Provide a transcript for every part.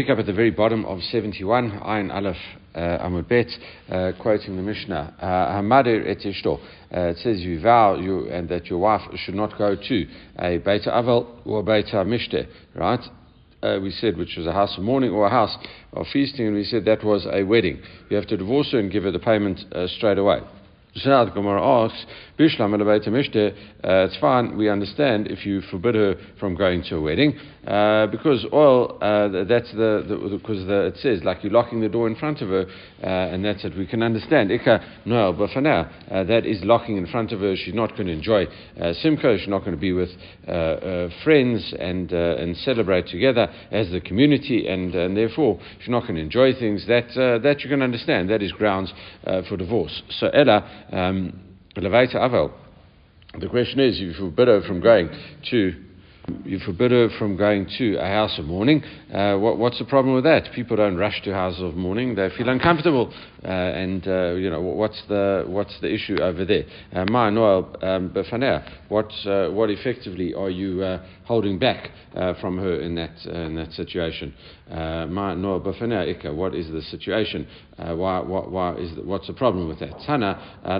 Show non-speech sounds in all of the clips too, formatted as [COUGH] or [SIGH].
Pick up at the very bottom of 71, Ayin Aleph uh, Amud Bet, uh, quoting the Mishnah, Hamadir et ishto. Uh, it says you vow you, and that your wife should not go to a Beit Avel or Beit Mishte, right? Uh, we said, which was a house of mourning or a house of feasting, and we said that was a wedding. You have to divorce her and give her the payment uh, straight away. So the Gemara asks, uh, it's fine, we understand if you forbid her from going to a wedding, uh, because oil, uh, that's the, the because the, it says, like you're locking the door in front of her, uh, and that's it. We can understand. Ika no, but for now, uh, that is locking in front of her. She's not going to enjoy uh, Simcha, she's not going to be with friends and, and celebrate together as the community, and, and therefore she's not going to enjoy things. That, that you can understand. That is grounds for divorce. So, Ella, um, Levaita Avel. The question is, you forbid her from going to you forbid her from going to a house of mourning. Uh, what, what's the problem with that? People don't rush to houses of mourning; they feel uncomfortable. Uh, and uh, you know what's the what's the issue over there? Uh, Ma Noel um, what uh, what effectively are you uh, holding back from her in that in that situation? Ma Noel Ika, what is the situation? why what why is the, what's the problem with that? Tana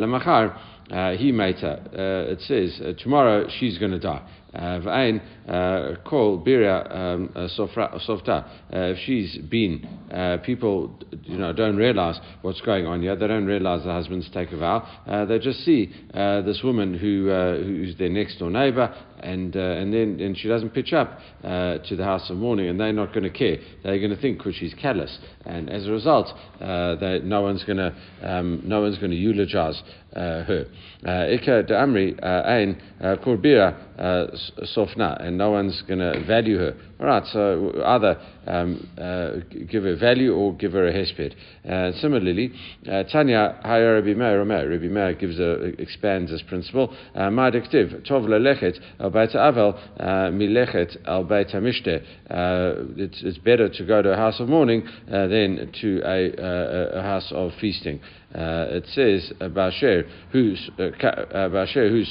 Lemachar he meta. Uh, it says uh, tomorrow she's going to die. V'ain Biria um, Softa. If she's been, people you know don't realize what's going on here. They don't realize the husband's take a vow. Uh, they just see uh, this woman who uh, who's their next door neighbor, and uh, and then and she doesn't pitch up uh, to the house of mourning, and they're not going to care. They're going to think because she's callous, and as a result, uh, they, no one's going to um, no one's going to eulogize her. Ika de Amri Ain Kurbira Sofna, and no one's going to value her. Right, so either um, uh, give her value or give her a hesped. Uh, similarly, uh, Tanya Haya Rabbi Meir. Rabbi Meir gives a, expands this principle. Uh, tov al beit avel uh, milechet al beit. It's better to go to a house of mourning than to a, a, house of feasting. It says Basher, who's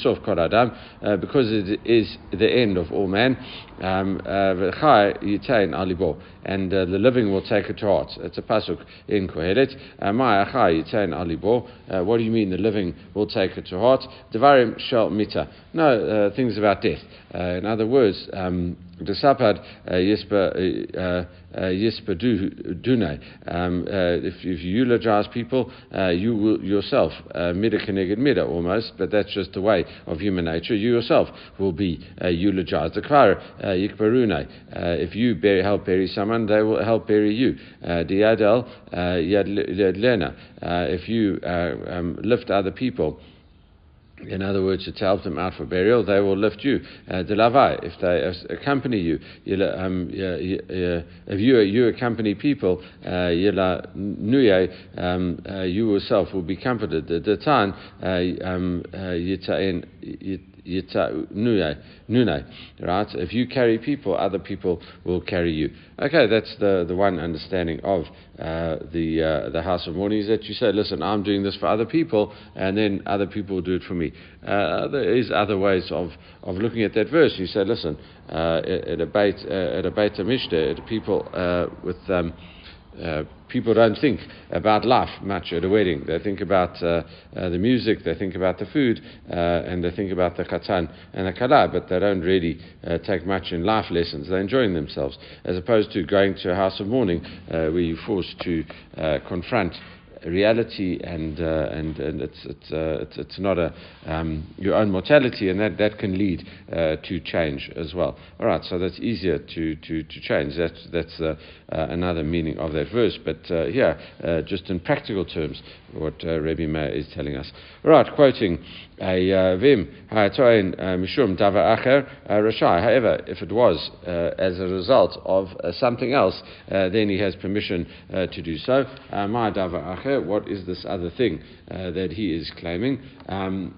sof adam, because it is the end of all man. Um, chai yitain alibo, and uh, the living will take it to heart. It's a pasuk in Kohelet. Uh, Maya yitain alibo. Uh, what do you mean the living will take it to heart? Devarim shel mita. No, uh, things about death. In other words, um, the sapad uh, yispa uh, uh, yispa dune. Um, if, you eulogize people, you will yourself mida keneged mida almost, but that's just the way of human nature. You yourself will be eulogized. The kvar yikbarune. If you bury, help bury someone, they will help bury you. Diadel yadlena. If you um, lift other people. In other words, to help them out for burial, they will lift you. Uh, Delavai, if they accompany you, um, if you, you accompany people, uh, um, uh, you yourself will be comforted. The time, nune, right? If you carry people, other people will carry you. Okay, that's the, the one understanding of uh, the uh, the house of mourning is that you say, listen, I'm doing this for other people, and then other people will do it for me. Uh, there is other ways of, of looking at that verse. You say, listen, uh, at a beit uh, at a beit mishte, people uh, with um, uh, people don't think about life much at a wedding. They think about uh, uh, the music, they think about the food, uh, and they think about the khatan and the kala, but they don't really uh, take much in life lessons. They're enjoying themselves, as opposed to going to a house of mourning where you're forced to confront reality and uh, and and it's it's, uh, it's, it's not a um, your own mortality and that, that can lead uh, to change as well. All right, so that's easier to, to, to change. That's that's uh, uh, another meaning of that verse. But uh, here, just in practical terms, what uh, Rabbi Meir is telling us. All right, quoting a vim mishum dava acher rashai. However, if it was as a result of something else, then he has permission to do so. My dava acher. What is this other thing that he is claiming? Um,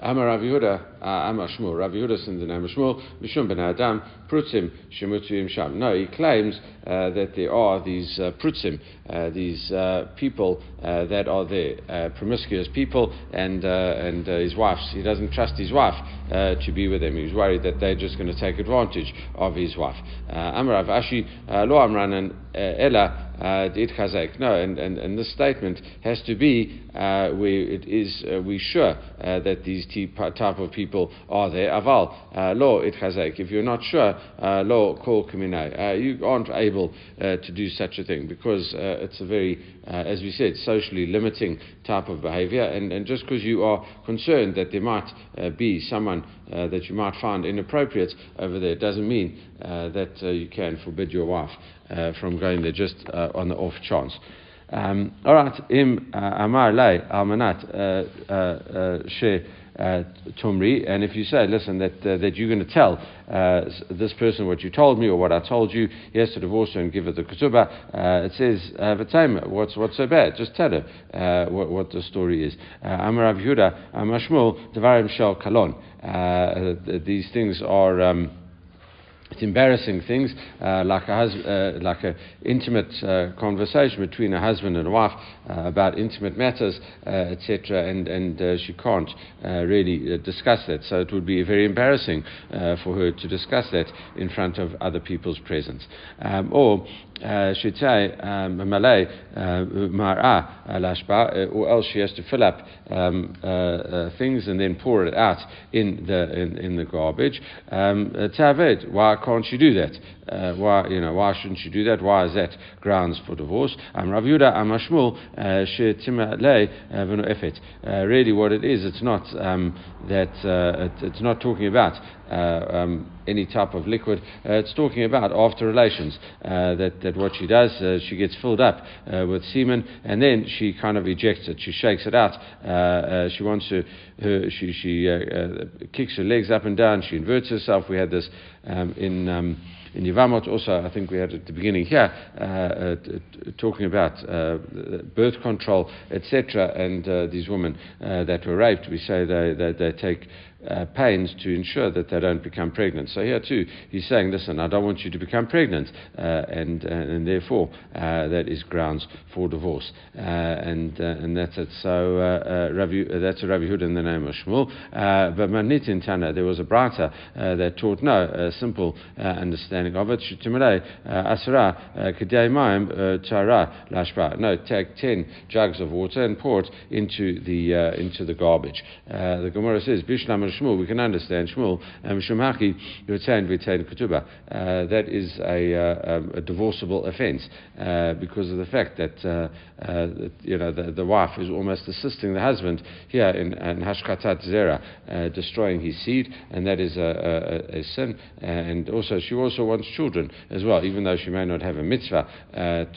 Amar Rav Yehuda, uh, Amar Shmuel. Rav Yehuda sends the name of Shmuel, Mishum ben Adam, Prutzim, Shemutzim Sham. No, he claims uh, that there are these uh, Prutzim, uh, these uh, people uh, that are there, uh, promiscuous people, and, and his wife. He doesn't trust his wife to be with him. He's worried that they're just going to take advantage of his wife. Amar Rav Ashi, Lo Amranan Ella, uh, chazek. No, and, and, and this statement has to be uh, where it is uh, we sure uh, that these type of people are there. Aval uh, lo it chazek. If you're not sure, uh, lo call kaminai. You aren't able to do such a thing because it's a very, as we said, socially limiting type of behavior. And, and just because you are concerned that there might be someone that you might find inappropriate over there doesn't mean that you can forbid your wife uh, from going there just uh, on the off chance. Um, all right, im uh, amar lay almanat uh, she tumri, and if you say, listen, that that you're going to tell this person what you told me or what I told you, he has to divorce her and give her the ketubah. it says, v'tayma, what's what's so bad? Just tell her what, what the story is. Amar Rav Yehuda, Amashmul, Devarim Shel Kalon. These things are. Um, it's embarrassing things uh, like a hus- uh, like an intimate uh, conversation between a husband and a wife uh, about intimate matters, uh, etc. And and uh, she can't really discuss that. So it would be very embarrassing for her to discuss that in front of other people's presence. Um, or Uh, she'd say um, malay uh, mar'a uh, lashba, or else she has to fill up um, things and then pour it out in the in, in the garbage. Um, why can't you do that? Uh, why, you know, why shouldn't you do that? Why is that grounds for divorce? Um, Rav Yehuda Amashmul uh, uh, Really, what it is, it's not um, that uh, it, it's not talking about uh, um, any type of liquid. Uh, it's talking about after relations. Uh, that, that what she does, uh, she gets filled up uh, with semen, and then she kind of ejects it. She shakes it out. she wants to. Her, she she kicks her legs up and down. She inverts herself. We had this um, in. Um, in Yevamot, also, I think we had at the beginning here, uh, talking about uh, birth control, etc., and uh, these women uh, that were raped, we say they, they, they take uh, pains to ensure that they don't become pregnant. So here too, he's saying, listen, I don't want you to become pregnant, uh, and uh, and therefore uh, that is grounds for divorce, uh, and uh, and that's it. So Ravi, that's a Rabbi Huda in the name of Shmuel. but Manit in Tana, there was a brata that taught no a simple understanding of it. asra tara lashba. No, take ten jugs of water and pour it into the into the garbage. the Gemara says Shmuel, we can understand Shmuel. Um, Shumaki retain retain ketubah. Uh, that is a, uh, um, a divorceable offence uh, because of the fact that, uh, uh, that you know the, the, wife is almost assisting the husband here in, in hashchatat zera, uh, destroying his seed, and that is a, a, a, sin. And also, she also wants children as well, even though she may not have a mitzvah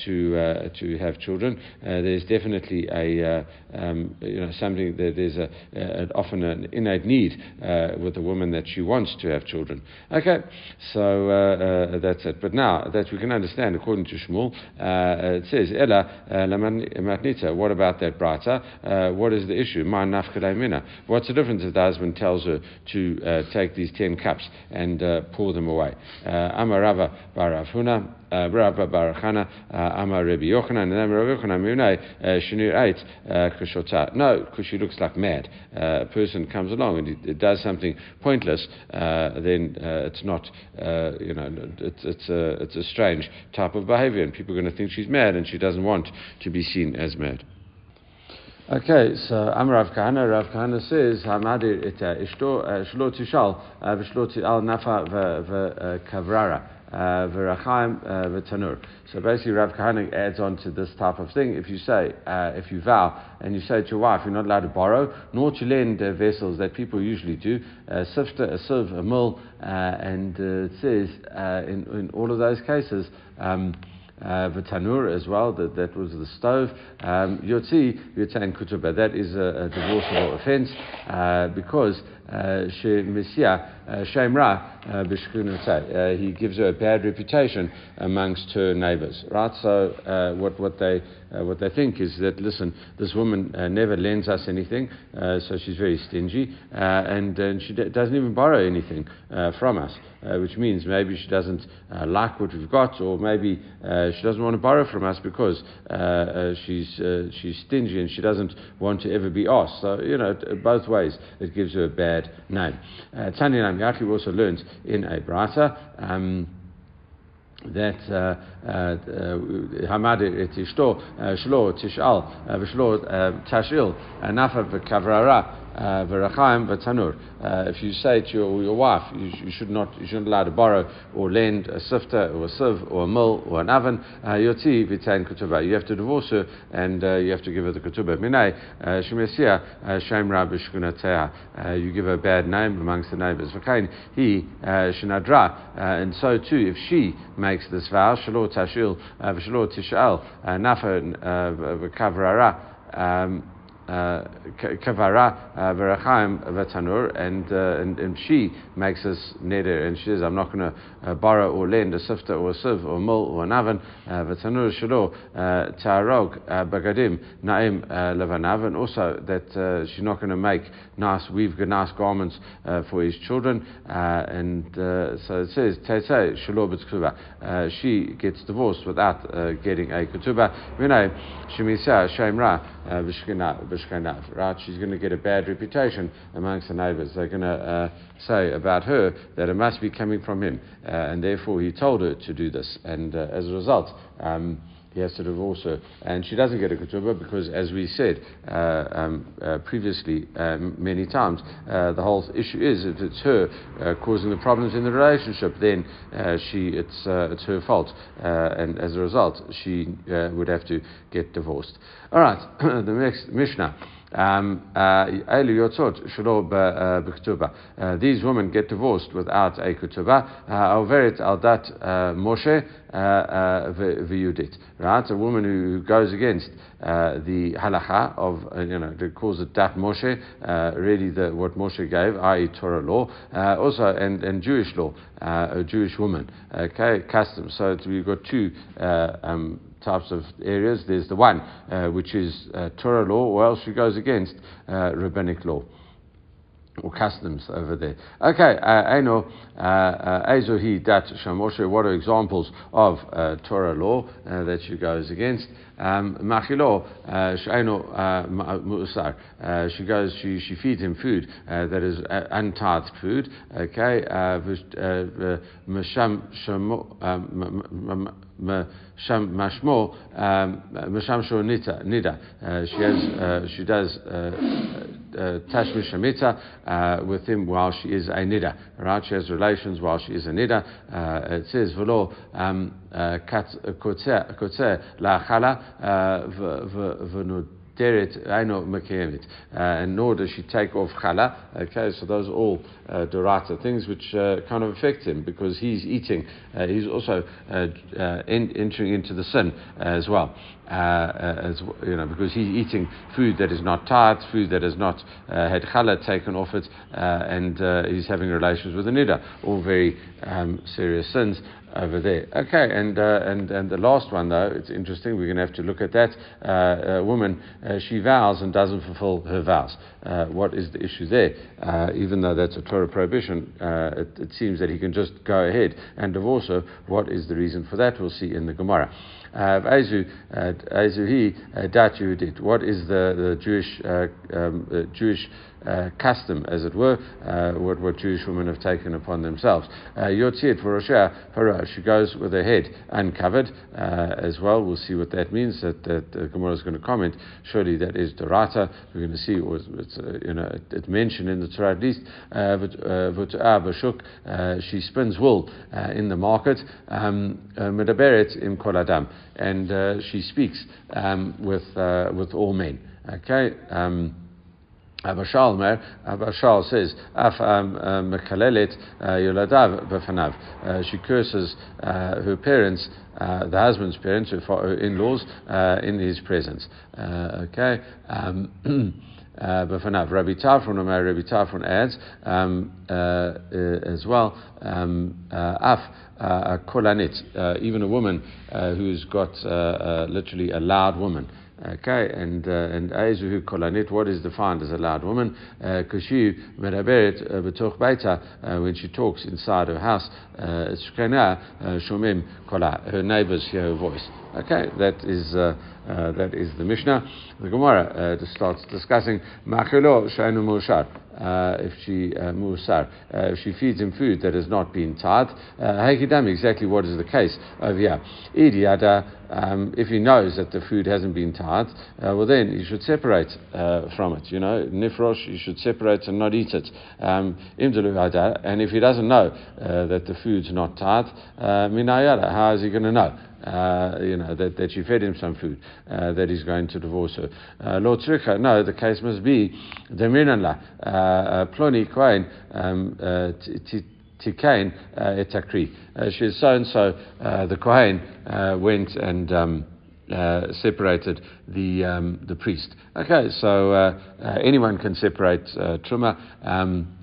to to have children. there's definitely a um, you know something that there's a, often an innate need uh, with a woman that she wants to have children. Okay, so uh, uh, that's it. But now that we can understand, according to Shmuel, uh, it says, Ella matnita. What about that brata? what is the issue? Ma mina. What's the difference if the husband tells her to take these ten cups and pour them away? Amarava barafuna. Rabba Barachana uh, Amar Rabbi Yochanan, and then Rabbi Yochanan Munay uh, Shinur Ait uh, Kushota. No, because she looks like mad. a person comes along and it, it does something pointless, uh, then uh, it's not, uh, you know, it's, it's, a, it's a strange type of behavior, and people are going to think she's mad, and she doesn't want to be seen as mad. Okay, so Am Rav Kahana. Rav Kahana says, "Hamadir it ishto shlo tishal v'shlo al nafa v'kavrara." V'rachaim v'tanur. So basically, Rav Kahana adds on to this type of thing. If you say, uh, if you vow and you say to your wife, you're not allowed to borrow, nor to lend uh, vessels that people usually do, a sifter, a sieve, a mill, uh, and uh, it says uh, in, in all of those cases. Um, uh, as well, that, that was the stove. Um, Yotzi, Yotain Kutuba, that is a, a divorceable offense uh, because Uh, Shemisia uh, Shemra uh, Bishkunate. He gives her a bad reputation amongst her neighbors. Right? So what, what, they, what they think is that, listen, this woman never lends us anything, so she's very stingy, and, and she d- doesn't even borrow anything from us, which means maybe she doesn't like what we've got, or maybe she doesn't want to borrow from us because she's, she's stingy and she doesn't want to ever be asked. So, you know, both ways it gives her a bad name. Uh, Tanya Yaakov also learns in a brata. Um, that uh, uh, uh, Hamad et Ishto Shlo Tishal V'Shlo Tashil Nafa V'Kavrara Uh, V'Rachaim V'Tanur. Uh, if you say to your, your wife, you, you, should not, you shouldn't allow to borrow or lend a sifter or a sieve or a mill or an oven. Uh, Yoti V'Tain Ketubah. You have to divorce her and uh, you have to give her the Ketubah. Minay Shemesia Shem Rab You give her a bad name amongst the neighbors. V'Kain He Shenadra. And so too, if she makes this vow, Shalot Tashil V'Shalot Tishal Nafa V'Kavrara. Um, Uh, kavara uh, v'rachaim v'tanur, and, uh, and and she makes us neder, and she says, I'm not going to uh, borrow or lend a sifter or a sieve or a mill or an oven uh, v'tanur shelo uh, ta'arog bagadim naim levanav, and also that she's not going to make nice weave nice garments for his children, and so it says shelo. She gets divorced without getting a ketubah. V'nei shemisa shemra v'shkina right? She's going to get a bad reputation amongst the neighbors. They're going to uh, say about her that it must be coming from him, uh, and therefore he told her to do this. And uh, as a result, um, he has to divorce her. And she doesn't get a ketubah because, as we said uh, um, uh, previously um, many times, uh, the whole issue is if it's her uh, causing the problems in the relationship, then uh, she, it's, uh, it's her fault. and as a result, she would have to get divorced. All right, [CLEARS THROAT] the next Mishnah. Um, uh, uh, these women get divorced without a ketubah. Alverit al dat Moshe v'yudit. Right, a woman who goes against uh, the halacha of uh, you know they calls it dat Moshe, uh, really the, what Moshe gave, i.e. Torah law, also and, and Jewish law, a Jewish woman. Okay, customs. So we've got two. Um, types of areas. There's the one uh, which is uh, Torah law, or else she goes against uh, rabbinic law or customs over there. Okay, I know Ezohi Dat Shamoshe, what are examples of uh, Torah law uh, that she goes against? Um, Machilo, Shaino Musar, she goes, she, she feeds him food that is untithed food. Okay, Masham mashmo um, mashamsho nita nida. Uh, she has uh, she does uh, uh, tashmish shamita uh, with him while she is a nida. Right? She has relations while she is a nida. Uh, it says v'lo um, kotzer la chala v'nud deret aino mekayemit, and nor does she take off chala. Okay, so those are all uh, dorata things which uh, kind of affect him because he's eating. Uh, he's also uh, uh, in, entering into the sin as well. Uh, as you know, because he's eating food that is not tithed, food that has not had challah taken off it, and he's having relations with a nida. All very um, serious sins over there. Okay, and, uh, and, and the last one, though, it's interesting, we're going to have to look at that. Uh, a woman, uh, she vows and doesn't fulfill her vows. Uh, what is the issue there? Uh, even though that's a Torah prohibition, uh, it, it, seems that he can just go ahead and divorce her. What is the reason for that? We'll see in the Gemara. What is the, the Jewish, um, Jewish uh, custom, as it were, uh, what, what Jewish women have taken upon themselves. Uh, Yotzit for Roshah, she goes with her head uncovered uh, as well. We'll see what that means. That, that uh, Gemara is going to comment. Surely that is Dorata. We're going to see what it's, uh, you know, it's mentioned in the Torah at least. Uh, she spins wool in the market. Um, Medaberet im koladam, and she speaks um, with, with all men. Okay. Um, Abba Shaul mer, Abba Shaul says, Af um, uh, mekalelet uh, yoladav b'fanav. She curses uh, her parents, the husband's parents, her in-laws, in his presence. okay. Um, [CLEARS THROAT] uh, b'fanav. Rabbi Tarfon, Rabbi Tarfon adds um, uh, uh, as well, um, uh, af uh, kolanit, even a woman who's got literally a loud woman. Okay, and uh, and Aizuhu Kolanit, what is defined as a loud woman? Kushu uh, Meraberet uh, Betoch Beita, uh, when she talks inside her house, Shkena Shomim Kola, her neighbors hear her voice. Okay, that is uh, uh, that is the Mishnah. The Gemara uh, starts discussing Machilo Shainu Mushar. Uh, if she uh, uh, if she feeds him food that has not been tithed, uh, exactly what is the case over here. Idiada, um, if he knows that the food hasn't been tithed, uh, well then you should separate uh, from it. You know, nifrosh, you should separate and not eat it. Um, and if he doesn't know uh, that the food's not tithed, minayada, how is he going to know? uh, you know, that, that you fed him some food, uh, that he's going to divorce her. Uh, Lord Tzricha, no, the case must be Deminanla, uh, uh, Ploni Kohen, um, Tikain etakri. She is so and so. The Kohen went and. Um, uh, separated the um, the priest. Okay, so uh, uh, anyone can separate truma. Um,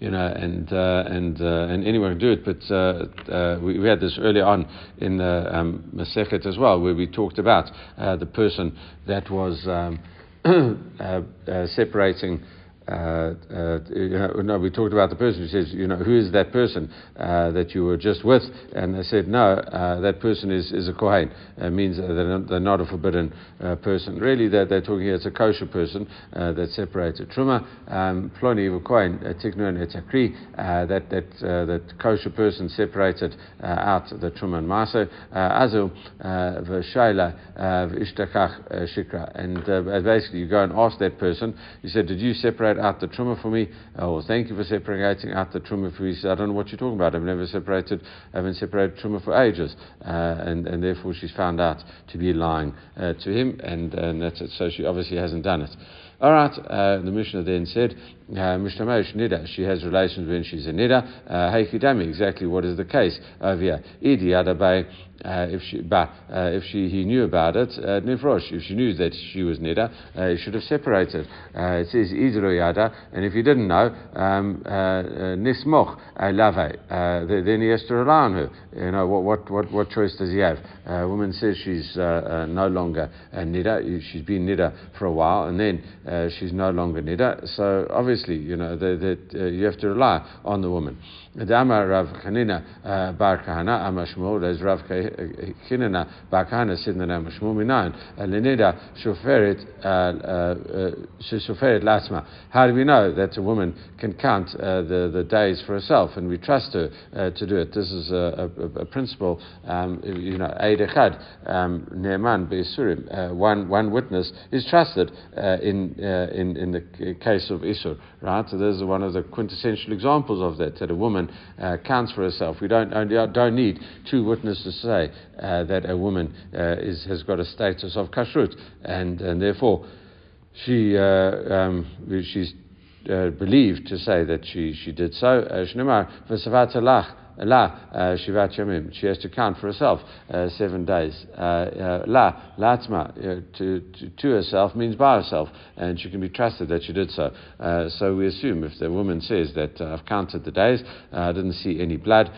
you know, and uh, and uh, and anyone can do it. But uh, uh we, we, had this early on in the um, Masechet as well, where we talked about uh, the person that was um, [CLEARS THROAT] uh, separating uh, uh, know, no, we talked about the person who says, you know, who is that person uh, that you were just with? And they said, no, uh, that person is, is a Kohen. It means they're not, they're not a forbidden uh, person. Really, they're, they're talking here, it's a kosher person uh, that separated Truma. Um, Ploni Kohen, Tiknu and Etakri, that, that, that kosher person separated out the Truma and Maso. Azul, V'shaila, V'ishtakach Shikra. And basically, you go and ask that person, you said, did you separate separate out the truma for me. Oh, thank you for separating out the truma for me. Said, I don't know what you're talking about. I've never separated, I haven't separated truma for ages. Uh, and, and therefore she's found out to be lying uh, to him, and, and that's it. So she obviously hasn't done it. All right, uh, the Mishnah then said, Mishnamash Nida, she has relations when she's a Nida. Uh, exactly what is the case over here. Idi Adabai, uh, if she, uh, if she, he knew about it, uh, Nifrosh, if she knew that she was Nida, uh, he should have separated. Uh, it says Idro Yada, and if he didn't know, um, Nismoch Lave, then he has to rely on her. You know, what, what, what, what choice does he have? a woman says she's no longer a Nida, she's been Nida for a while, and then uh, she's no longer nida. So obviously, you know, that uh, you have to rely on the woman. Dama Rav Chanina uh, Bar Kahana Amashmul, as Rav Chanina Bar Kahana name of Shmuel Minan, Lenida Shoferet Shoferet Latma. How do we know that a woman can count uh, the, the days for herself and we trust her uh, to do it? This is a, a, a principle, um, you know, Eid Echad, um, Ne'eman Be'isurim, one, one witness is trusted in, in, in the case of Isur, right? So this is one of the quintessential examples of that, that a woman uh, counts for herself. We don't, don't need two witnesses to say uh, that a woman uh, is, has got a status of kashrut, and, and therefore she, uh, um, she's uh, believed to say that she, she did so. Shnimar, La uh, Shivat Yamim. She has to count for herself uh, seven days. Uh, La Latzma to, to herself means by herself, and she can be trusted that she did so. so we assume if the woman says that I've counted the days, I didn't see any blood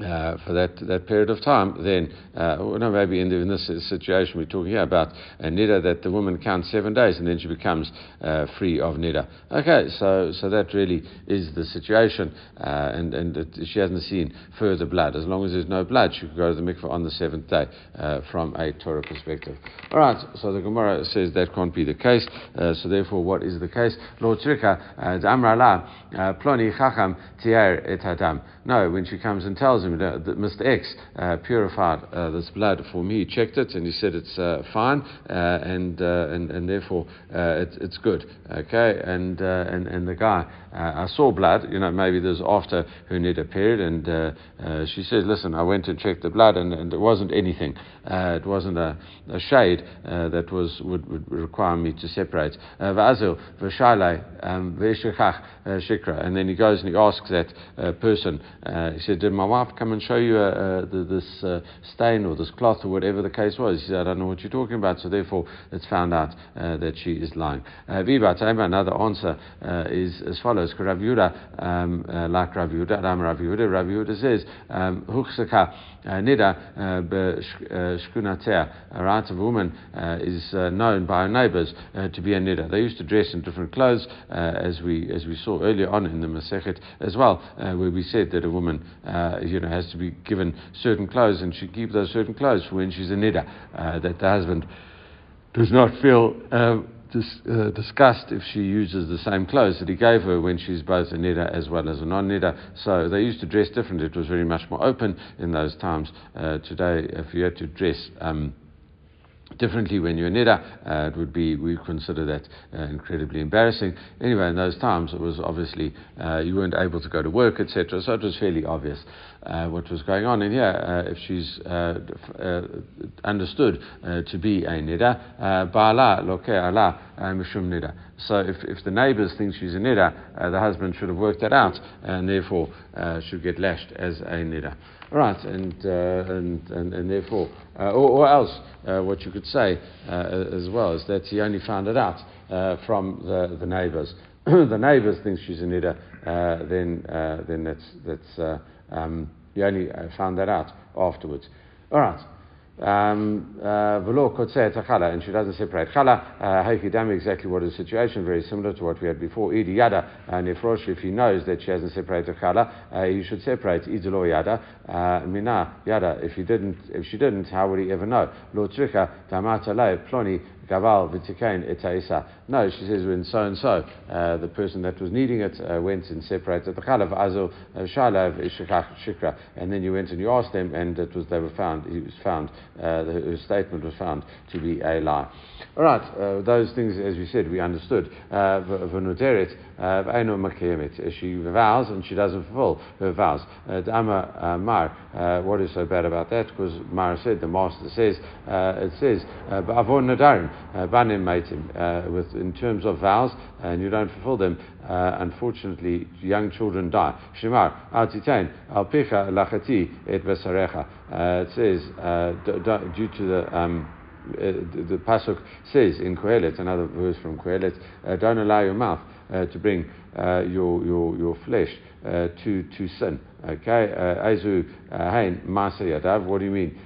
uh, for that, that period of time, then, uh, no, maybe in, the, in, this situation we're talking here about a nida that the woman counts seven days and then she becomes uh, free of nida. Okay, so, so that really is the situation, uh, and, and it, she hasn't seen further blood. As long as there's no blood, she can go to the mikveh on the seventh day uh, from a Torah perspective. All right, so the Gemara says that can't be the case, uh, so therefore, what is the case? Lord Tzrika, Ploni Chacham Tier. No, when she comes and tells him, that Mr. X uh, purified uh, this blood for me. He checked it and he said it's uh, fine uh, and, uh, and and therefore it's, it's good. Okay, and and and the guy I saw blood. You know, maybe this after her nida period, and she says, "Listen, I went and checked the blood, and, and it wasn't anything. it wasn't a, a shade that was would, would require me to separate." V'azil um, shikra, and then he goes and he asks that person. he said, "Did my wife come and show you uh, uh, the, this uh, stain or this cloth or whatever the case was. He said, I don't know what you're talking about, so therefore it's found out uh, that she is lying. Uh, another answer uh, is as follows. Rav Yehuda, um, uh, like Rav Yehuda, Ram Rav Yehuda, Rav Yehuda says, um, uh, Nida uh, Shkunatea, a right of woman is known by her neighbors to be a Nida. They used to dress in different clothes, as we as we saw earlier on in the Masechet as well, where we said that a woman, you know, has to be given certain clothes and she keep those certain clothes when she's a nida, uh, that the husband does not feel uh, dis, uh, disgust if she uses the same clothes that he gave her when she's both a nida as well as a non-nida. So they used to dress differently. It was very much more open in those times. Uh, today, if you had to dress um, differently when you're nida, uh, it would be, we consider that uh, incredibly embarrassing. Anyway, in those times, it was obviously uh, you weren't able to go to work, etc., so it was fairly obvious uh, what was going on. And here, uh, if she's uh, understood to be a nida, ba'ala loke ala mishum nida. So if, if the neighbors think she's a nida, the husband should have worked that out and therefore should get lashed as a nida. Right, and, uh, and, and, and, therefore, uh, or, or, else, uh, what you could say as well is that he only found it out from the, the neighbours. [CLEARS THROAT] the neighbours think she's a nida, then, then that's, that's um, he only found that out afterwards. All right. Um, uh, and she doesn't separate chala. Haikidami, exactly what is the situation, very similar to what we had before. Idi yada, and Nefrosh, if he knows that she hasn't separated chala, uh, he should separate idolo yada, uh, mina yada. If he didn't, if she didn't, how would he ever know? Lo tricha damata ploni Gaval. No, she says when so and so, the person that was needing it uh, went and separated the chalav azo uh, shalav shikra, and then you went and you asked them, and it was they were found. He was found. Uh, the, her statement was found to be a lie. All right, uh, those things, as we said, we understood. Uh, v'nuderet v'eno makiyemit. She vows and she doesn't fulfill her vows. Dama mar. What is so bad about that? Because Mar said, the master says, it says, ba'avon banim maitim, uh, with in terms of vows, and you don't fulfill them. Uh, unfortunately, young children die. Shemar al picha lachati et vesarecha. Uh, it says due to the um, uh, the, the pasuk says in Kohelet, another verse from Kohelet, uh, don't allow your mouth uh, to bring your, your, your flesh to, to sin. Okay, Azu Hain Masa What do you mean?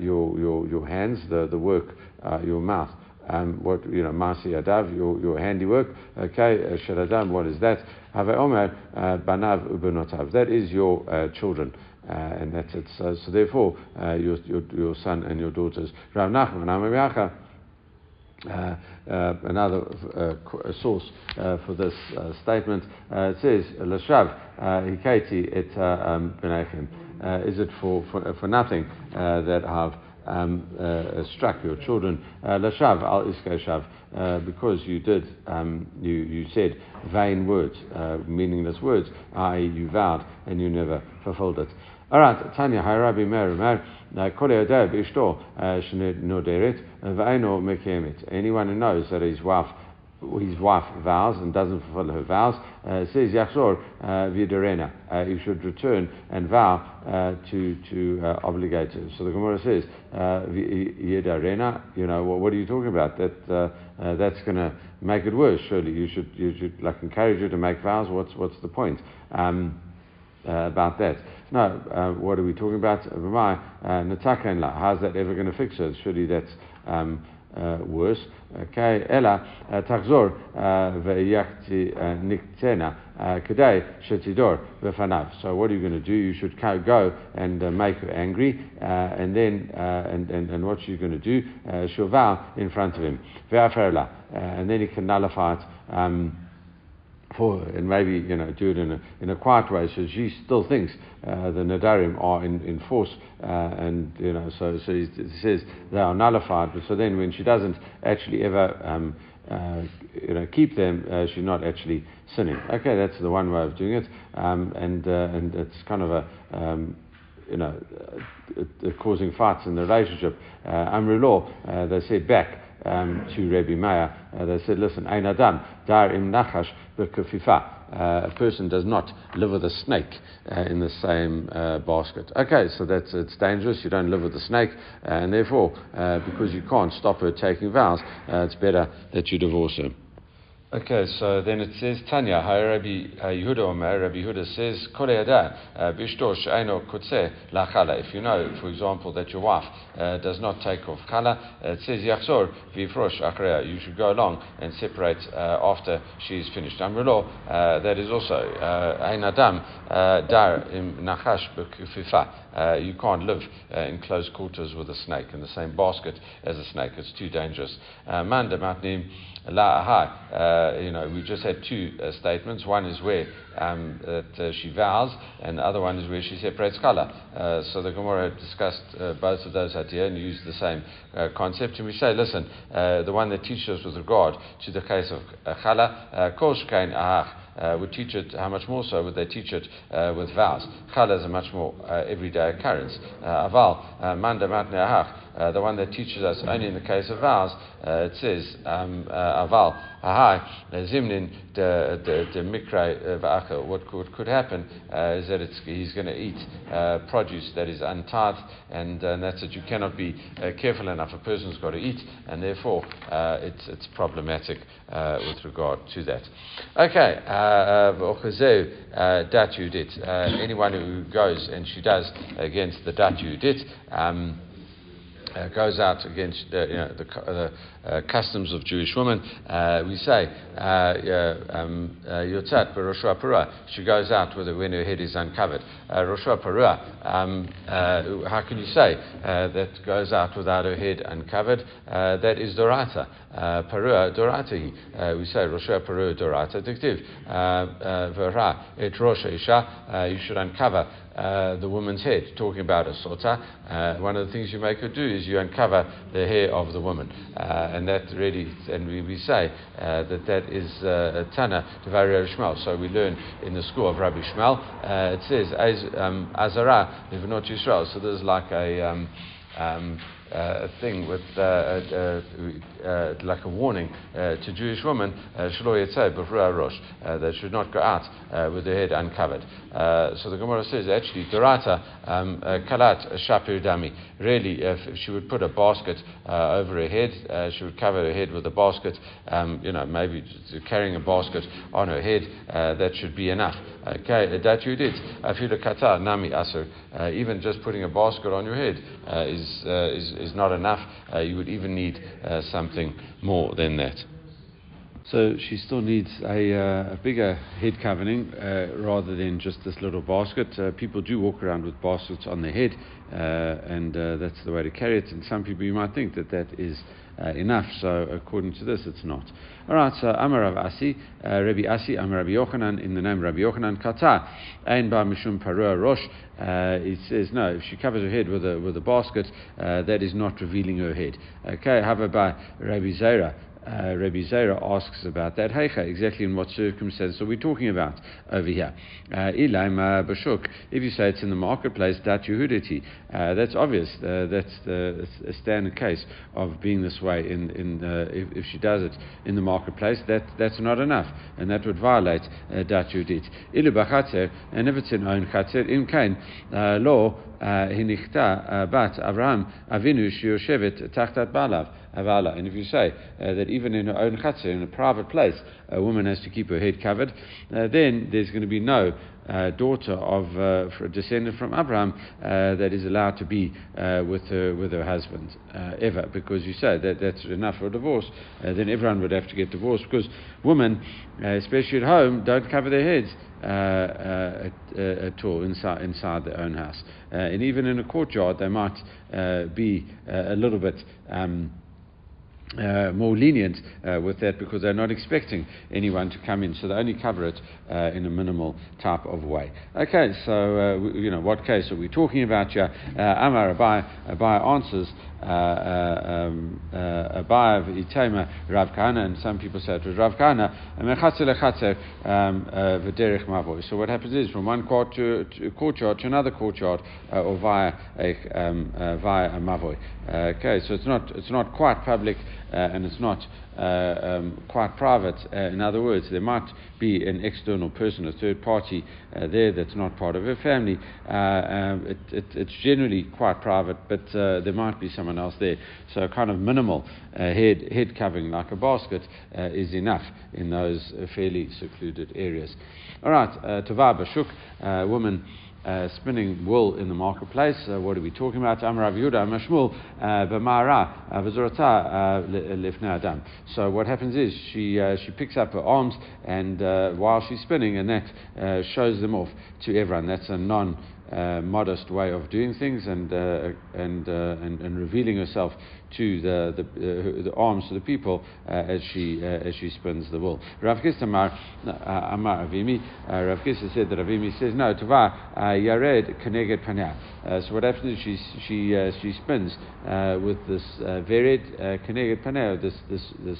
your, your, your hands, the, the work, your mouth um, what you know, Masi Adav, your, your handiwork. Okay, uh, Sharadam, what is that? Have Omer uh, Banav Ubernotav. That is your uh, children. Uh, and that's it. So, so therefore, uh, your, your, your son and your daughters. Rav Nachman. Uh, uh, another uh, source for this statement it says Lashav Hikati et um, Is it for, for, for nothing that I've um, uh, struck your children, uh, lashav al iskeshav, uh, because you did, um, you, you said vain words, uh, meaningless words, i.e., you vowed and you never fulfilled it. All right, Tanya, Ishto, Noderet, Vaino Mekemit. Anyone who knows that his wife his wife vows and doesn't fulfill her vows, uh, says Yachzor uh, Viderena. Uh, you should return and vow uh, to to uh, obligate her. So the Gemara says Viderena. You know what, are you talking about? That that's going to make it worse. Surely you should you should like encourage her to make vows. What's what's the point? Um, about that. No, what are we talking about? How's that ever going to fix it? Surely that's um, uh, worse. Okay, Ella tachzor ve'yachti niktena kedai shetidor v'fanav. So what are you going to do? You should go and uh, make her angry, uh, and then uh, and, and and what you're going to do? Uh, she'll vow in front of him. Ve'aferla, and then he can nullify it. Um, for and maybe you know do it in a in a quiet way, so she still thinks uh, the nadarim are in, in force, uh, and you know so so he says they are nullified. But so then when she doesn't actually ever um, uh, you know keep them, uh, she's not actually sinning. Okay, that's the one way of doing it, um, and uh, and it's kind of a um, you know, causing fights in the relationship. Uh, Amri uh, they said back um, to Rabbi Meir. Uh, they said, listen, Ein Adam, Dar im Nachash b'kafifa. Uh, a person does not live with a snake uh, in the same uh, basket. Okay, so that's it's dangerous. You don't live with a snake, and therefore, because you can't stop her taking vows, it's better that you divorce her. Okay, so then it says Tanya, Rabbi uh, Yehuda Omer, Rabbi Yehuda says, uh, Bishtor She'eno Kutse Lachala. If you know, for example, that your wife uh, does not take off Chala, uh, it says Yachzor Vifrosh Achrea. You should go along and separate uh, after she is finished. Amrulo, uh, that is also Ein Adam Dar Im Nachash B'Kufifa. You can't live in close quarters with a snake in the same basket as a snake. It's too dangerous. Manda Matnim La uh, you know, we just had two uh, statements. One is where um, that uh, she vows, and the other one is where she separates color. Uh, so the Gemara discussed uh, both of those ideas and used the same uh, concept. And we say, listen, the one that teaches us with regard to the case of chala, shkain ahach, uh, would teach it, how much more so would they teach it uh, with vows? Chala is a much more uh, everyday occurrence. Aval, manda matne ahach, the one that teaches us only in the case of vows, uh, it says, um, uh, aval, ahai, zimnin de mikra v'acha. What could, happen uh, is that he's going to eat uh, produce that is untithed, and, and that's that you cannot be uh, careful enough. A person's got to eat, and therefore it's it's problematic with regard to that. Okay, dat you did. Anyone who goes and she does against the dat you did. Um, uh, goes out against uh, you know, the, the uh, customs of Jewish women, uh, we say um, Yotzat Roshua Parua. She goes out with her, when her head is uncovered. Roshua Parua. Um, how can you say that goes out without her head uncovered? that is Dorata. Parua Dorata. We say Roshua Parua Dorata. Diktiv. Vera et Rosh Isha. You should uncover uh, the woman's head, talking about a sota. Uh, one of the things you make her do is you uncover the hair of the woman. Uh, and that really, and we, we say uh, that that is uh, a Tana Rabbi Shmuel. So we learn in the school of Rabbi Shmuel, uh, it says, um, Azara, not Yisrael. So there's like a. Um, um, uh, a thing with uh, uh, uh, like a warning to Jewish women, rosh, they should not go out with their head uncovered. Uh, so the Gemara says actually, Dorata um, uh, kalat shapir dami. Really, if she would put a basket uh, over her head, she would cover her head with a basket. Um, you know, maybe carrying a basket on her head, that should be enough. Okay, that you did. Afilu kata nami asur. Even just putting a basket on your head is, is is not enough. Uh, you would even need uh, something more than that. So she still needs a, uh, a bigger head covering uh, rather than just this little basket. Uh, people do walk around with baskets on their head, uh, and that's the way to carry it. And some people you might think that that is uh, enough. So according to this, it's not. All right. So Amar Rav Asi, uh, Rabbi Asi, Amar Rabbi Yochanan, in the name of Rabbi Yochanan, Kata, Ein Ba Mishum Parua Rosh. Uh, it says no. If she covers her head with a with a basket, uh, that is not revealing her head. Okay. However, by Rabbi Zera uh, Rabbi Zera asks about that. Heicha, exactly in what circumstance are we talking about over here? Uh, Bashuk. If you say it's in the marketplace, that Yehuditi, uh, that's obvious. Uh, that's the a standard case of being this way. In, in uh, if, if, she does it in the marketplace, that, that's not enough, and that would violate uh, Dat Yehudit. Ilu and if it's in own Chatzer, in Kain, law, Hinichta, Bat, Avraham, Avinu, Shioshevet, Tachtat Balav. Avala. And if you say uh, that even in her own chutzah, in a private place, a woman has to keep her head covered, uh, then there's going to be no uh, daughter of uh, a descendant from Abraham uh, that is allowed to be uh, with her with her husband uh, ever, because you say that that's enough for a divorce. Uh, then everyone would have to get divorced because women, especially at home, don't cover their heads. At, at, all inside inside their own house, and even in a courtyard, they might be a little bit. Um, uh, more lenient uh, with that because they're not expecting anyone to come in, so they only cover it uh, in a minimal type of way. Okay, so uh, we, you know what case are we talking about here? Uh, Amar Abai, Abai answers uh, um, Abai Itema Rav Kahana, and some people say it was Rav Kahana. Um, V'derech Mavoi. So what happens is from one court to, to courtyard to another courtyard, or via a um, via a Mavoi. okay, so it's not it's not quite public. And it's not um, quite private. in other words, there might be an external person, a third party there that's not part of her family. Um, it, it, it's generally quite private, but there might be someone else there. So, kind of minimal head, head covering like a basket is enough in those fairly secluded areas. All right, uh, Tava Bashuk, uh, woman uh, spinning wool in the marketplace. Uh, what are we talking about? Mashmul, uh, B'mara, uh, V'zorata, Lifnei Adam. So what happens is she, she picks up her arms and while she's spinning and that shows them off to everyone. That's a non uh, modest way of doing things and, uh, and, uh, and, and, revealing herself to the, the, uh, the arms to the people uh, as, she, uh, as she spins the wool. Rav Chisda Amar, Amar uh, uh, Avimi, uh, Rav Chisda said that Avimi says, no, Tava, Yared Keneged Panea. So what happens is she, she, she spins with this Vered Keneged Panea, this, this, this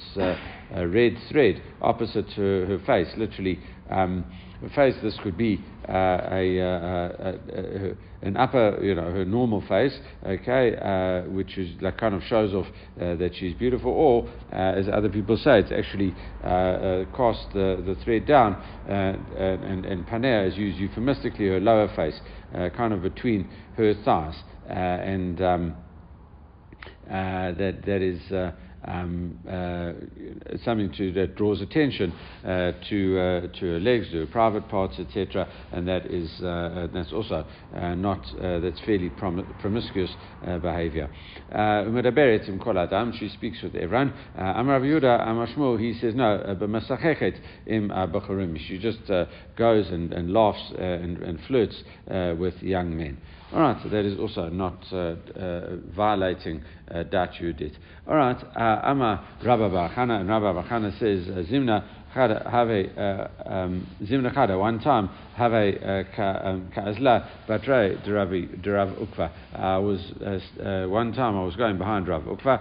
red thread opposite to her face, literally. Um, face this could be uh, a, a, a, an upper, you know, her normal face, okay, uh, which is like kind of shows off uh, that she's beautiful, or uh, as other people say, it's actually uh, uh, cast the, the thread down, and, and panea is used euphemistically, her lower face, kind of between her thighs, and um, that that is um, uh, something to, that draws attention uh, to uh, to her legs, to her private parts, etc. And that is uh, that's also uh, not that's fairly prom- promiscuous behavior. She speaks with everyone. Amar Yehuda, he says no, but im She just goes and, and laughs and, and flirts with young men. All right, so that is also not uh, uh, violating uh, Dat Yudit. All right, uh, Ama Rabba Bachana, and Rabba Bachana says, uh, Zimna have a uh, um, Zimna Chada, one time, have a um, Ka'azla Batre de Rav Ukva. Was, one time I was going behind Rav Ukva,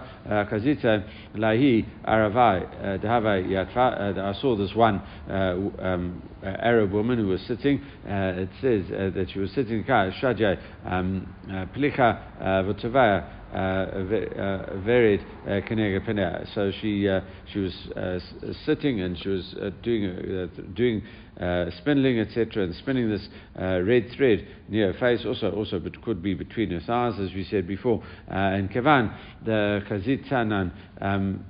Kazita Lahi Aravai, Dehave Yatva, I saw this one um, Uh, Arab woman who was sitting, uh, it says uh, that she was sitting, Shajay, um, Plicha Votavaya, varied kenega penea. So she uh, she was uh, sitting and she was uh, doing doing spindling etc. and spinning this red thread near her face. Also also but could be between her thighs as we said before. and kevan the chazit tanan. Um,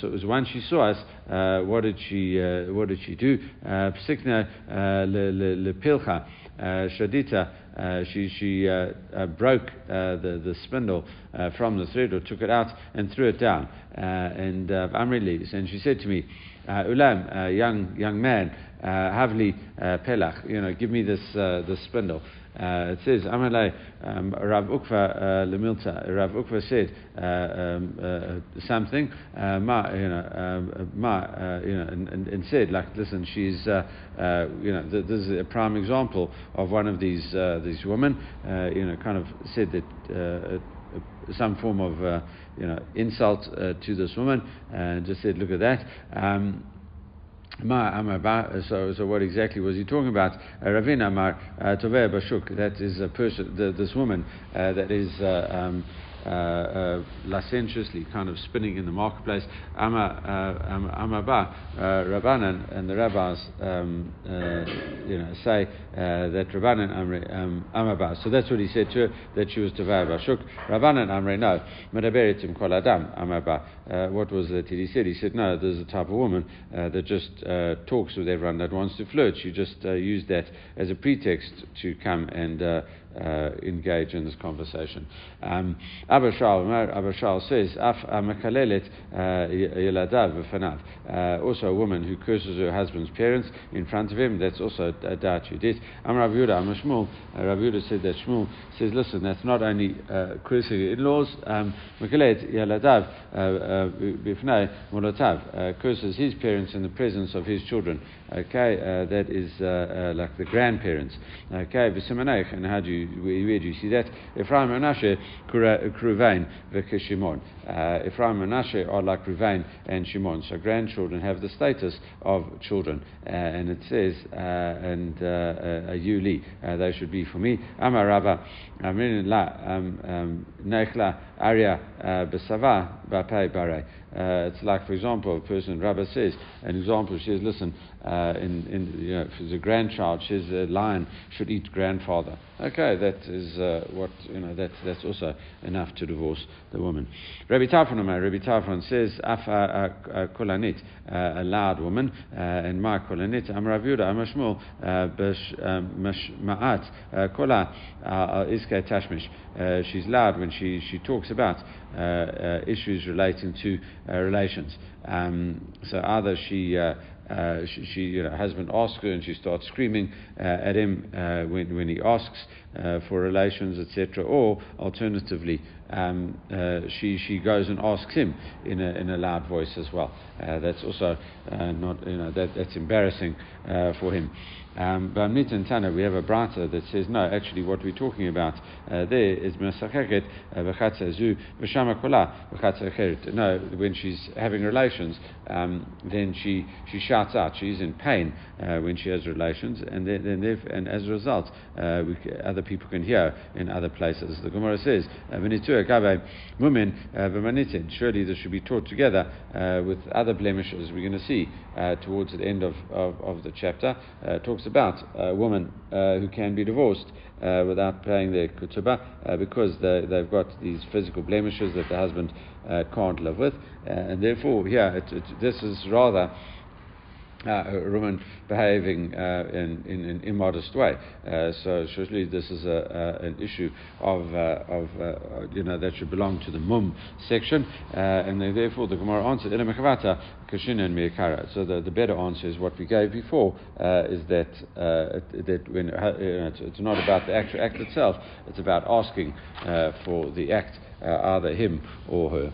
so it was when she saw us. what did she what did she do? Psikna le pilcha shadita. Uh, she, she uh, uh, broke uh, the, the spindle uh, from the thread or took it out and threw it down. and uh, Amri and she said to me, Ulam, young, young man, Havli Pelach, you know, give me this, this spindle. Uh, it says, Amalei, um, Rav Ukva Lemilta, Rav Ukva said uh, um, uh, something, Ma, you know, um, Ma, you know, and, and, and, said, like, listen, she's, you know, th- this is a prime example of one of these, these women, you know, kind of said that some form of uh, you know insult uh, to this woman and just said, look at that. Um, so, so what exactly was he talking about? Uh, Ravina Amar uh, Toveh Bashuk, that is a person, the, this woman uh, that is uh, um, uh, uh, licentiously kind of spinning in the marketplace. Amma, uh, Amaba, Rabbanan, and the rabbis um, you know, say that Rabbanan Amre um, Amaba. So that's what he said to her, that she was Tavai Bashuk. Rabbanan Amre, no. Medaberitim Kol Adam Amaba. What was it he said? He said, no, there's a type of woman that just talks with everyone that wants to flirt. She just used that as a pretext to come and uh, engage in this conversation. Um, Abba Shaul says, uh, v'fanav. Uh, also a woman who curses her husband's parents in front of him, that's also a dat yudit. Am Rav Yehuda, Am Shmuel, uh, Rav Yehuda said that Shmuel says, listen, that's not only uh, cursing in-laws, um, mekalet b'fnei molotav, curses his parents in the presence of his children. Okay, that is like the grandparents. Okay, v'simanech, and how do you where do you see that? Ephraim and Menashe, Ruvain, V'Kishimon. Uh, Ephraim and Menashe are like Ruvain and Shimon. So grandchildren have the status of children. Uh, and it says, uh, and uh, uh Yuli, uh, they should be for me. Amar Rabba, Amrin La, um, um, Nechla, Arya, Besava, Bape Bare. Uh, it's like, for example, a person, Rabbi says, an example, she says, listen, uh, in, in, you know, if it's a grandchild, she says a lion should eat grandfather. Okay, that is uh, what, you know, that, that's also enough to divorce the woman. Rabbi Tarfon, Rabbi Tarfon says, Afa Kolanit, a loud woman, and my Kolanit, Am Rav Yehuda, Am Shmuel, Ma'at, Kola, Iske Tashmish. She's loud when she, she talks about uh, uh, issues relating to uh, relations. Um, so either she uh, she, she know, husband asks her and she starts screaming uh, at him uh, when, when he asks for relations, etc. Or alternatively, um, she, she goes and asks him in a, in a loud voice as well. that's also not, you know, that, that's embarrassing for him. Um, but in Tana, we have a brata that says, no, actually, what we're talking about uh, there is V'chatza No, when she's having relations, um, then she, she shouts out. She's in pain uh, when she has relations, and then, then and as a result, uh, we, other people can hear in other places. The Gemara says, uh, uh, Surely this should be taught together uh, with other blemishes. We're going to see uh, towards the end of, of, of the chapter. talks about a woman uh, who can be divorced uh, without paying their ketubah uh, because they, have got these physical blemishes that the husband uh, can't live with, uh, and therefore, yeah, it, it, this is rather a woman behaving uh, in, in, an immodest way. Uh, so surely this is a, an issue of, uh, of uh, you know that should belong to the mum section, uh, and therefore the Gemara answered kashin and miakara. So the, the better answer is what we gave before is that that when you know, it's, it's, not about the actual act itself, it's about asking for the act, either him or her.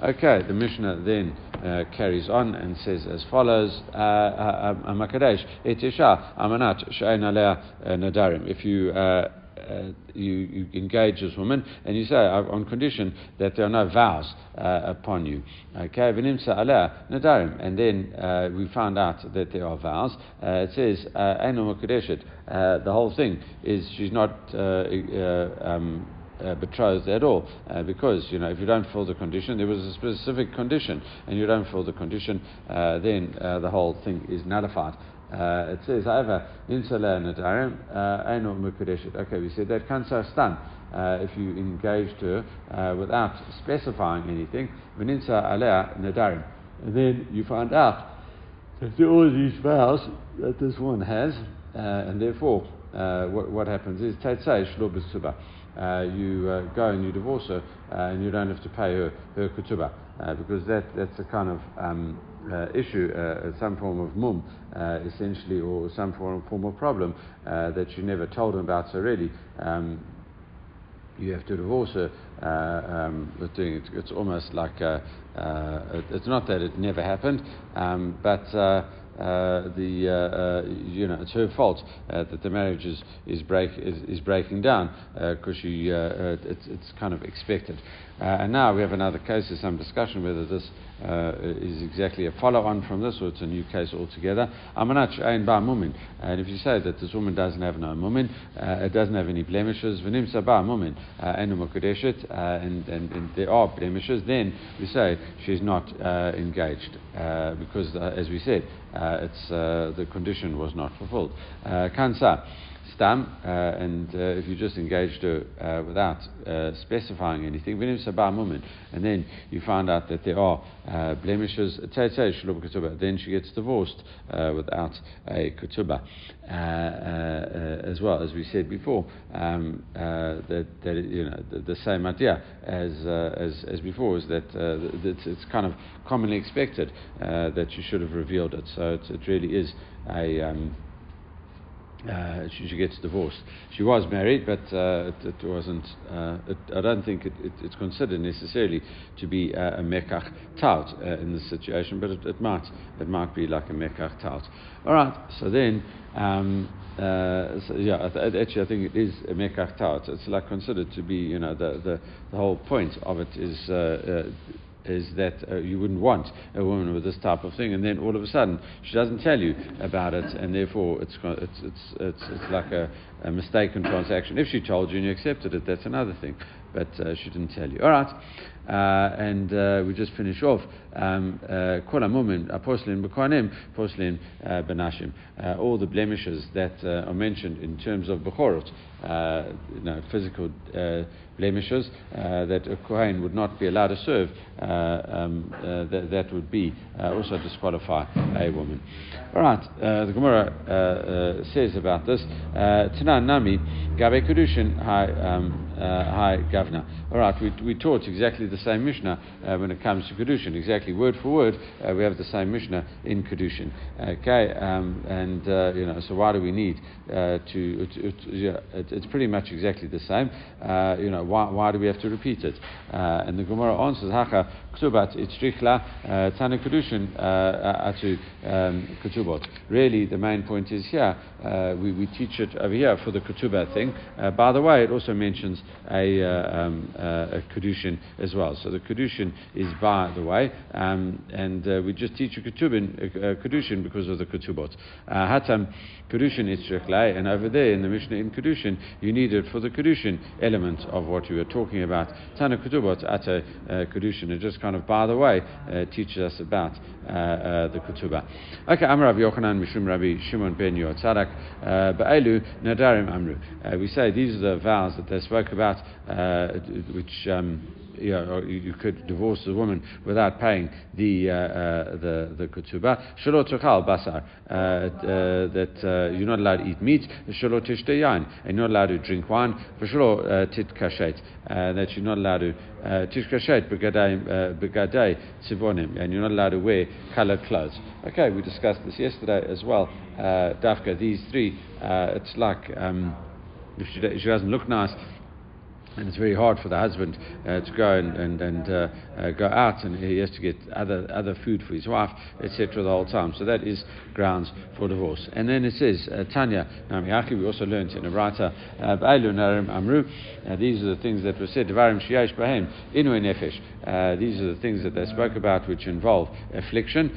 Okay, the Mishnah then uh, carries on and says as follows: uh, uh, um, Makadesh etisha amanat she'en alea uh, nadarim. If you uh, uh, you, you, engage this woman and you say on condition that there are no vows uh, upon you. Okay, nadarim, and then uh, we found out that there are vows. it says uh, the whole thing is she's not um, uh, betrothed at all, uh, because you know if you don't fill the condition, there was a specific condition, and you don't fill the condition, uh, then uh, the whole thing is nullified. Uh, it says, however, insala nadarim eno mukadeshet. Okay, we said that kansa stan. if you engaged her without specifying anything, veninsa alea nadarim, and then you find out that all these vows that this one has, and therefore what, what happens is tetzai shlo uh, you uh, go and you divorce her uh, and you don't have to pay her her ketubah uh, because that that's a kind of um, uh, issue, some form of mum, essentially, or some form, form of problem that you never told him about. So really. Um, you have to divorce her um, with doing it. It's almost like uh, uh, it's not that it never happened, um, but uh, the uh, uh, you know it's her fault that the marriage is is break is, is breaking down because she it's it's kind of expected. Uh, and now we have another case. There's some discussion whether this uh, is exactly a follow-on from this or it's a new case altogether. Ba mumin. And if you say that this woman doesn't have no mumin, uh, it doesn't have any blemishes, v'nim sabah mumin and, and, and there are blemishes, then we say she's not engaged because, as we said, uh, it's, uh, the condition was not fulfilled. Uh, kansa stam, uh, and uh, if you just engaged her uh, without specifying anything, and then you find out that there are blemishes, then she gets divorced without a ketubah. as well as we said before, um, that, that you know the, the same idea as, as, as before is that it's, it's, kind of commonly expected that you should have revealed it. So it, it really is a um, uh, she, she, gets divorced. She was married, but uh, it, it, wasn't. Uh, it, I don't think it, it's considered necessarily to be a mekach tout uh, in this situation, but it, might it might be like a mekach tout. All right. So then, um, uh, so yeah, actually, I think it is a mekach tout. It's like considered to be, you know, the the, the whole point of it is uh, is that uh, you wouldn't want a woman with this type of thing, and then all of a sudden she doesn't tell you about it, and therefore it's it's it's it's, it's like a, a mistaken transaction. If she told you and you accepted it, that's another thing, but uh, she didn't tell you. All right. Uh, and uh, we just finish off. Um, uh, Kol Poslin B'Kohanim, Poslin Benashim. All the blemishes that are mentioned in terms of Bechorot, you know, physical blemishes uh, that a Kohen would not be allowed to serve, uh, um, uh, that, that would be also disqualify a woman. All right, the Gemara says about this, Tanan Nami, Gabe Kedushin, Hi, um, Governor. All right, we, we taught exactly the same Mishnah when it comes to Kedushin, exactly word for word, we have the same Mishnah in Kedushin. Okay, um, and you know, so why do we need to, yeah, it, it's pretty much exactly the same. you know, why, why do we have to repeat it? Uh, and the Gemara answers, Hacha ktubat itzrichla uh, tana kedushin uh, atu um, ketubot. Really, the main point is here, uh, we, we teach it over here for the ketubah thing. by the way, it also mentions a, um, a kedushin as well. So the kedushin is by the way, um, and we just teach a ketubin, kedushin because of the ketubot. Hatam kedushin itzrichla, and over there in the Mishnah in kedushin, you need it for the kedushin element of what what you were talking about. Tana Ketubot Ata uh, Kedushin. It just kind of, by the way, uh, teaches us about uh, uh, the Ketubah. Okay, Amr Rabbi Yochanan Mishum Rabbi Shimon ben Yotzadak Ba'elu Nadarim Amru. We say these are the vows that they spoke about, which. Um, you, know, you could divorce a woman without paying the uh, uh, the the ketubah. Shalot tuchal basar uh, uh, that uh, you're not allowed to eat meat. Shalot tishte yain and you're not allowed to drink wine. Shalot tit kashet that you're not allowed to tit kashet begadai tzivonim and you're not allowed to wear colored clothes. Okay, we discussed this yesterday as well. Dafka, these three, it's like um, if she, if she doesn't look nice and it's very hard for the husband uh, to go and, and, and uh, uh, go out and he has to get other, other food for his wife, etc. the whole time. So that is grounds for divorce. And then it says, uh, Tanya, Namiaki, we also learned in a writer, uh, Amru, uh, these are the things that were said, Devarim Shiyash Bahem, Inu Nefesh. These are the things that they spoke about which involve affliction.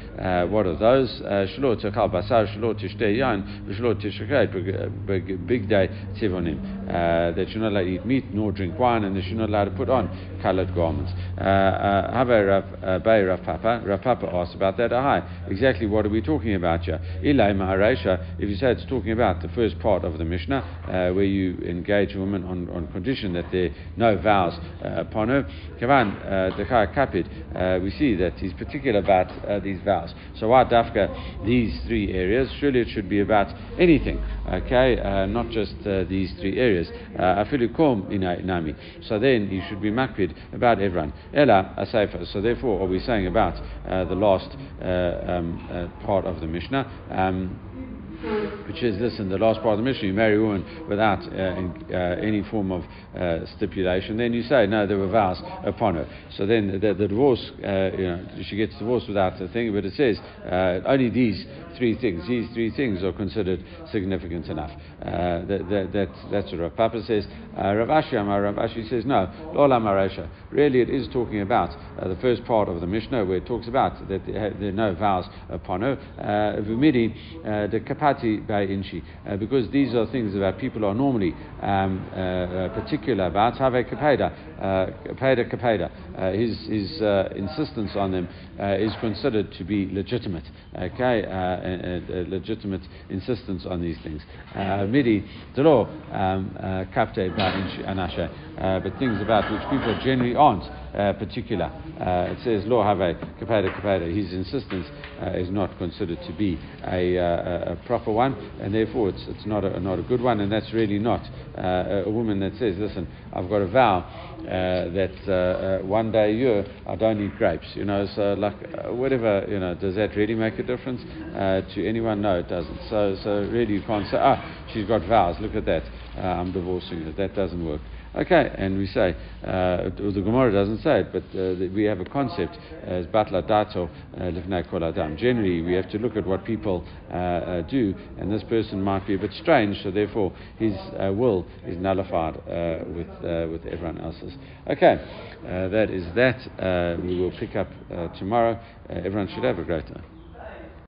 what are those? Shalot Basar, Shalot Tishtei Yan, Shalot Tishakait, Big Day Tivonim. That you're not allowed to eat meat nor drink wine, and that you're not allowed to put on coloured garments. Uh, uh, have a Rav, uh, Papa. Rav Papa asked about that. Hi, exactly what are we talking about here? Ilai Maharesha, if you say it's talking about the first part of the Mishnah, uh, where you engage a woman on, on condition that there are no vows uh, upon her, Kavan Dechai Kapid, we see that he's particular about these vows. So why Dafka these three areas? Surely it should be about anything, okay, not just these three areas. Afilukom nami. So then you should be makpid about everyone. Ella asaifa. So therefore, are we're saying about uh, the last uh, um, uh, part of the Mishnah? Um, which is this in the last part of the Mishnah, you marry a woman without uh, in, uh, any form of uh, stipulation, then you say, no, there were vows upon her. So then the, the divorce, uh, you know, she gets divorced without a thing, but it says uh, only these three things, these three things are considered significant enough. Uh, that, that, that, that's what Rav Papa says. Uh, Rav Ashi Amar, Rav Ashi says, no, Lola Maresha. Really, it is talking about the first part of the Mishnah where it talks about that there are no vows upon her. Vumidi, the capacity by inchi, uh, because these are things that people are normally um, uh, uh particular about. Have kapeda, kapeda kapeda. Uh, his his uh, insistence on them is considered to be legitimate. Okay, a, legitimate insistence on these things. Uh, Midi, um, uh, kapte inchi anasha, uh, but things about which people generally aren't uh, particular. Uh, it says, Lo have a kapeda kapeda. His insistence uh, is not considered to be a, uh, a, proper one, and therefore it's, it's not, a, not a good one, and that's really not a woman that says, Listen, I've got a vow that one day a year I don't eat grapes. You know, so like, whatever, you know, does that really make a difference to anyone? No, it doesn't. So, so really you can't say, Ah, she's got vows, look at that, I'm divorcing her. That doesn't work. Okay, and we say, uh, the Gemara doesn't say it, but uh, we have a concept as batla dato uh, kol adam. Generally, we have to look at what people uh, uh, do, and this person might be a bit strange, so therefore his uh, will is nullified with with everyone else's. Okay, that is that. we will pick up tomorrow. everyone should have a great day.